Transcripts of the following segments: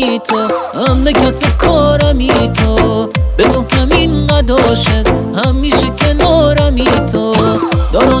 ندارمی تو همه کس کارمی تو. به تو همین قداشت همیشه کنارمی تو. دارا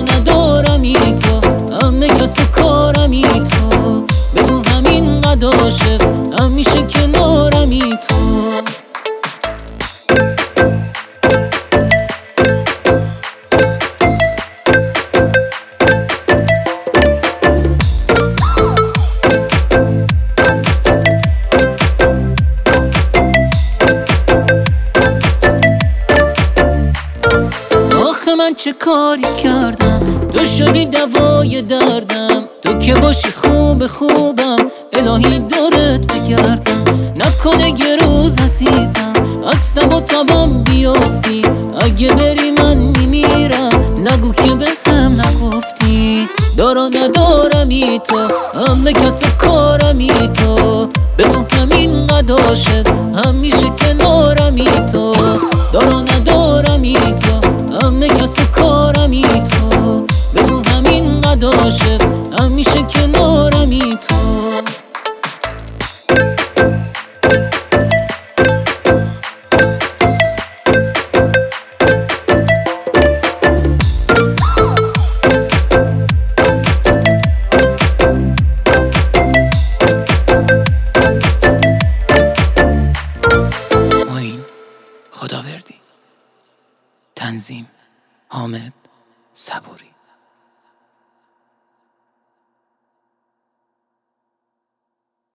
آخه من چه کاری کردم؟ تو شدی دوای دردم. تو که باشی خوب خوبم. الهی دورت بگردم. نکنه یه روز عزیزم. از تب و تبام بیافتی. اگه بری من میمیرم. نگو که به هم نگفتی. دارا ندارمی تو. همه کس کارمی تو. تنظیم حامد صبوری.